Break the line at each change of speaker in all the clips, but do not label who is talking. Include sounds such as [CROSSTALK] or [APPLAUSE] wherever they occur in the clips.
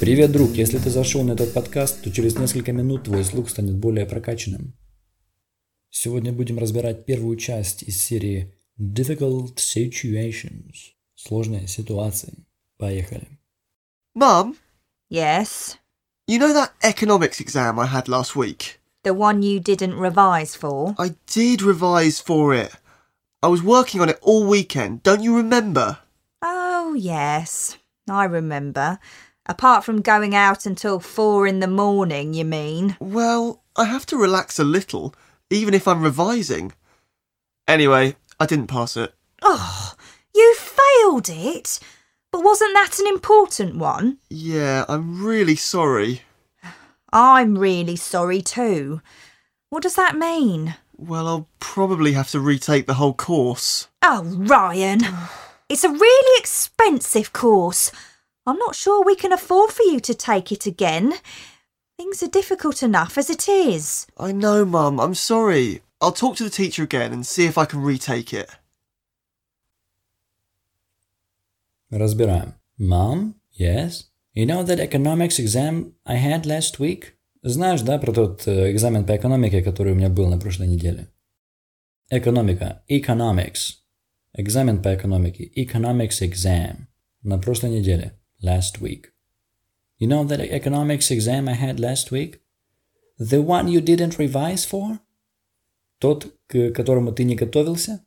Привет, друг! Если ты зашел на этот подкаст, то через несколько минут твой слух станет более прокачанным. Сегодня будем разбирать первую часть из серии Difficult Situations. Сложные ситуации. Поехали.
Mum,
Yes.
you know that economics exam I had last week?
The one you didn't revise for.
I did revise for it. I was working on it all weekend. Don't you remember?
Oh, yes. I remember. Apart from going out until four in the morning, you mean?
Well, I have to relax a little, even if I'm revising. Anyway, I didn't pass it.
Oh, you failed it? But wasn't that an important one?
Yeah, I'm really sorry. [SIGHS]
I'm really sorry too. What does that mean?
Well, I'll probably have to retake the whole course.
Oh, Ryan. It's a really expensive course. I'm not sure we can afford for you to take it again. Things are difficult enough as it is.
I know, Mum. I'm sorry. I'll talk to the teacher again and see if I can retake it.
Разбираем. Mom? Yes? You know that economics exam I had last week? Знаешь, да, про тот э, экзамен по экономике, который у меня был на прошлой неделе? Экономика. Economics. Экзамен по экономике. Economics exam. На прошлой неделе. Last week. You know that economics exam I had last week? The one you didn't revise for? Тот, к которому ты не готовился?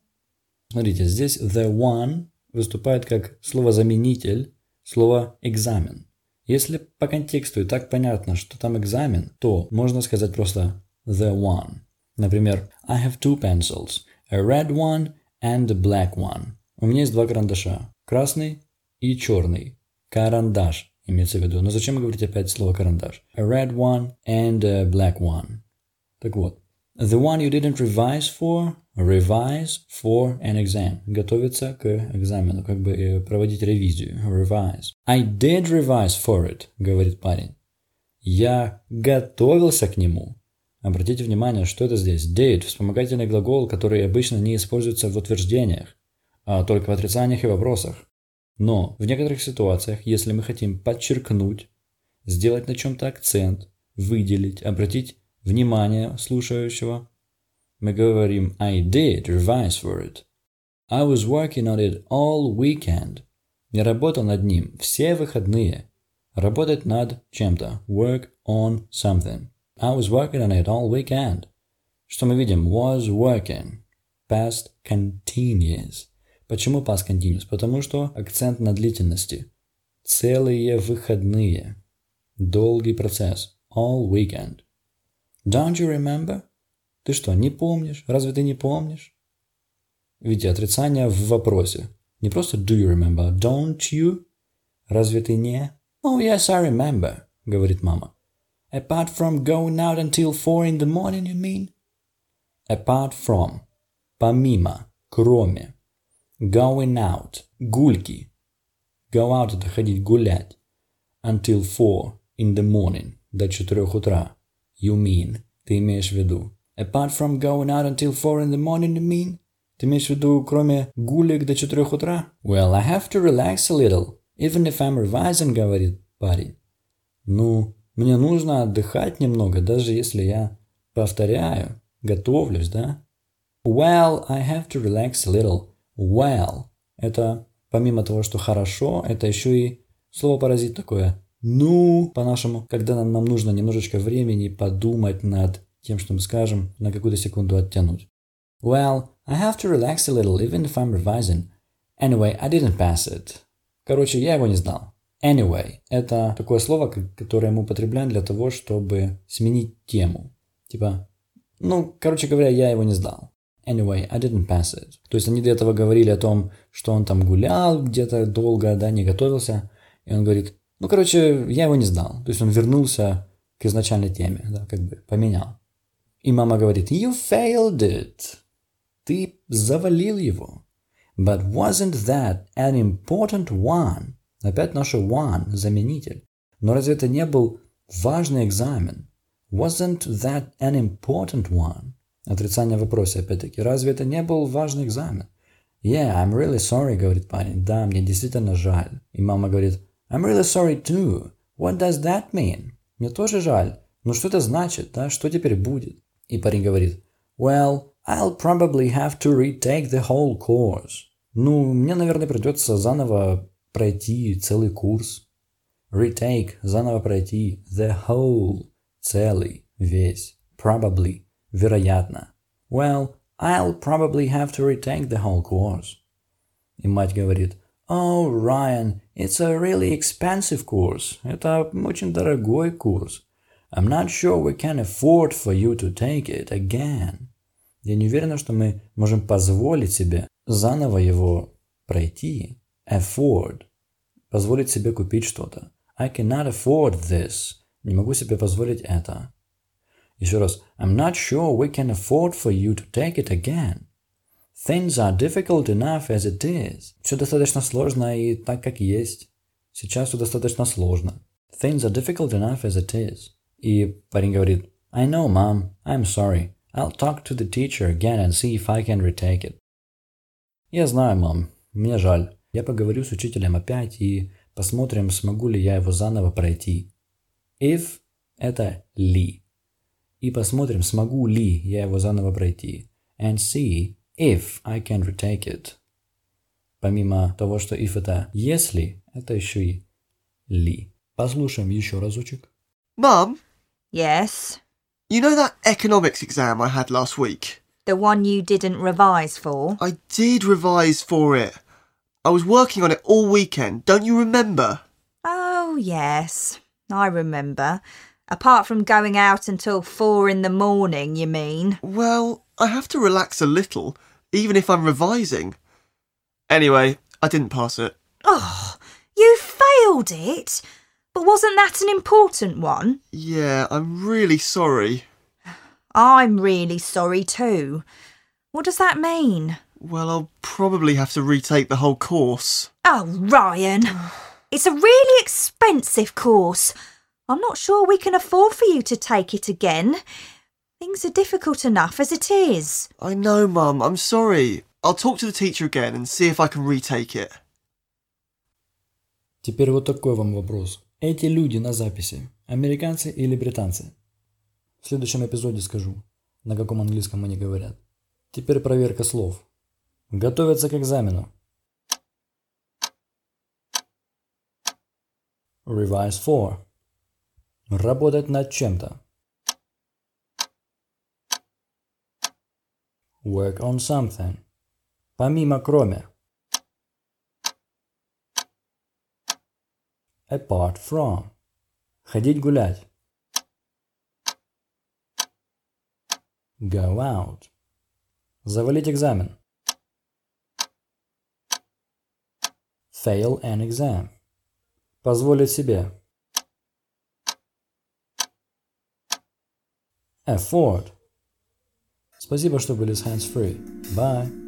Смотрите, здесь the one выступает как словозаменитель слова экзамен. Если по контексту и так понятно, что там экзамен, то можно сказать просто the one. Например, I have two pencils, a red one and a black one. У меня есть два карандаша, красный и черный. Карандаш имеется в виду. Но зачем говорить опять слово карандаш? A red one and a black one. Так вот, the one you didn't revise for, revise for an exam. Готовиться к экзамену, как бы э, проводить ревизию. Revise. I did revise for it, говорит парень. Я готовился к нему. Обратите внимание, что это здесь. Did – вспомогательный глагол, который обычно не используется в утверждениях, а только в отрицаниях и вопросах. Но в некоторых ситуациях, если мы хотим подчеркнуть, сделать на чем-то акцент, выделить, обратить внимание слушающего, мы говорим I did revise for it. I was working on it all weekend. Я работал над ним все выходные. Работать над чем-то. Work on something. I was working on it all weekend. Что мы видим? Was working. Past continuous. Почему past continuous? Потому что акцент на длительности. Целые выходные. Долгий процесс. All weekend. Don't you remember? Ты что, не помнишь? Разве ты не помнишь? Видите, отрицание в вопросе. Не просто do you remember, don't you? Разве ты не? Oh yes, I remember, говорит мама. Apart from going out until four in the morning, you mean? Apart from. Помимо. Кроме. Going out. Гульки. Go out это ходить гулять. Until four in the morning. До четырех утра. You mean. Ты имеешь в виду. Apart from going out until four in the morning, you mean? Ты имеешь в виду, кроме гулек до четырех утра? Well, I have to relax a little, even if I'm revising, говорит парень. Ну, мне нужно отдыхать немного, даже если я повторяю, готовлюсь, да? Well, I have to relax a little. Well, это помимо того, что хорошо, это еще и слово-паразит такое. Ну, по-нашему, когда нам, нам нужно немножечко времени подумать над тем, что мы скажем, на какую-то секунду оттянуть. Well, I have to relax a little, even if I'm revising. Anyway, I didn't pass it. Короче, я его не сдал. Anyway – это такое слово, которое мы употребляем для того, чтобы сменить тему. Типа, ну, короче говоря, я его не сдал. Anyway, I didn't pass it. То есть они до этого говорили о том, что он там гулял где-то долго, да, не готовился. И он говорит, ну, короче, я его не сдал. То есть он вернулся к изначальной теме, да, как бы поменял. И мама говорит, you failed it. Ты завалил его. But wasn't that an important one? Опять наше one, заменитель. Но разве это не был важный экзамен? Wasn't that an important one? Отрицание в вопросе, опять-таки. Разве это не был важный экзамен? Yeah, I'm really sorry, говорит парень. Да, мне действительно жаль. И мама говорит, I'm really sorry too. What does that mean? Мне тоже жаль. Ну что это значит, да? Что теперь будет? И парень говорит, Well, I'll probably have to retake the whole course. Ну, мне, наверное, придется заново пройти целый курс. Retake – заново пройти. The whole – целый, весь. Probably – вероятно. Well, I'll probably have to retake the whole course. И мать говорит, Oh, Ryan, it's a really expensive course. Это очень дорогой курс. I'm not sure we can afford for you to take it again. Я не уверена, что мы можем позволить себе заново его пройти. Afford. Позволить себе купить что-то. I cannot afford this. Не могу себе позволить это. Еще раз. I'm not sure we can afford for you to take it again. Things are difficult enough as it is. Все достаточно сложно и так, как есть. Сейчас все достаточно сложно. Things are difficult enough as it is. И парень говорит, I know, mom. I'm sorry. I'll talk to the teacher again and see if I can retake it. Я знаю, мам. Мне жаль. Я поговорю с учителем опять и посмотрим, смогу ли я его заново пройти. If – это ли. И посмотрим, смогу ли я его заново пройти. And see if I can retake it. Помимо того, что if это если, это еще и ли. Послушаем еще разочек.
Mum,
Yes.
you know that economics exam I had last week?
The one you didn't revise for.
I did revise for it. I was working on it all weekend. Don't you remember?
Oh, yes. I remember. Apart from going out until four in the morning, you mean?
Well, I have to relax a little, even if I'm revising. Anyway, I didn't pass it.
Oh, you failed it? But wasn't that an important one?
Yeah, I'm really sorry.
I'm really sorry too. What does that mean?
Well, I'll probably have to retake the whole course.
Oh, Ryan. [SIGHS] It's a really expensive course. I'm not sure we can afford for you to take it again. Things are difficult enough as it is.
I know, Mum, I'm sorry. I'll talk to the teacher again and see if I can retake it.
Теперь вот такой вам вопрос. Эти люди на записи, американцы или британцы? В следующем эпизоде скажу, на каком английском они говорят. Теперь проверка слов. Готовятся к экзамену. Revise for. Работать над чем-то. Work on something. Помимо, кроме. Apart from. Ходить гулять. Go out. Завалить экзамен. Fail an exam. Позволить себе. Afford. Спасибо, что были с Hands Free. Bye.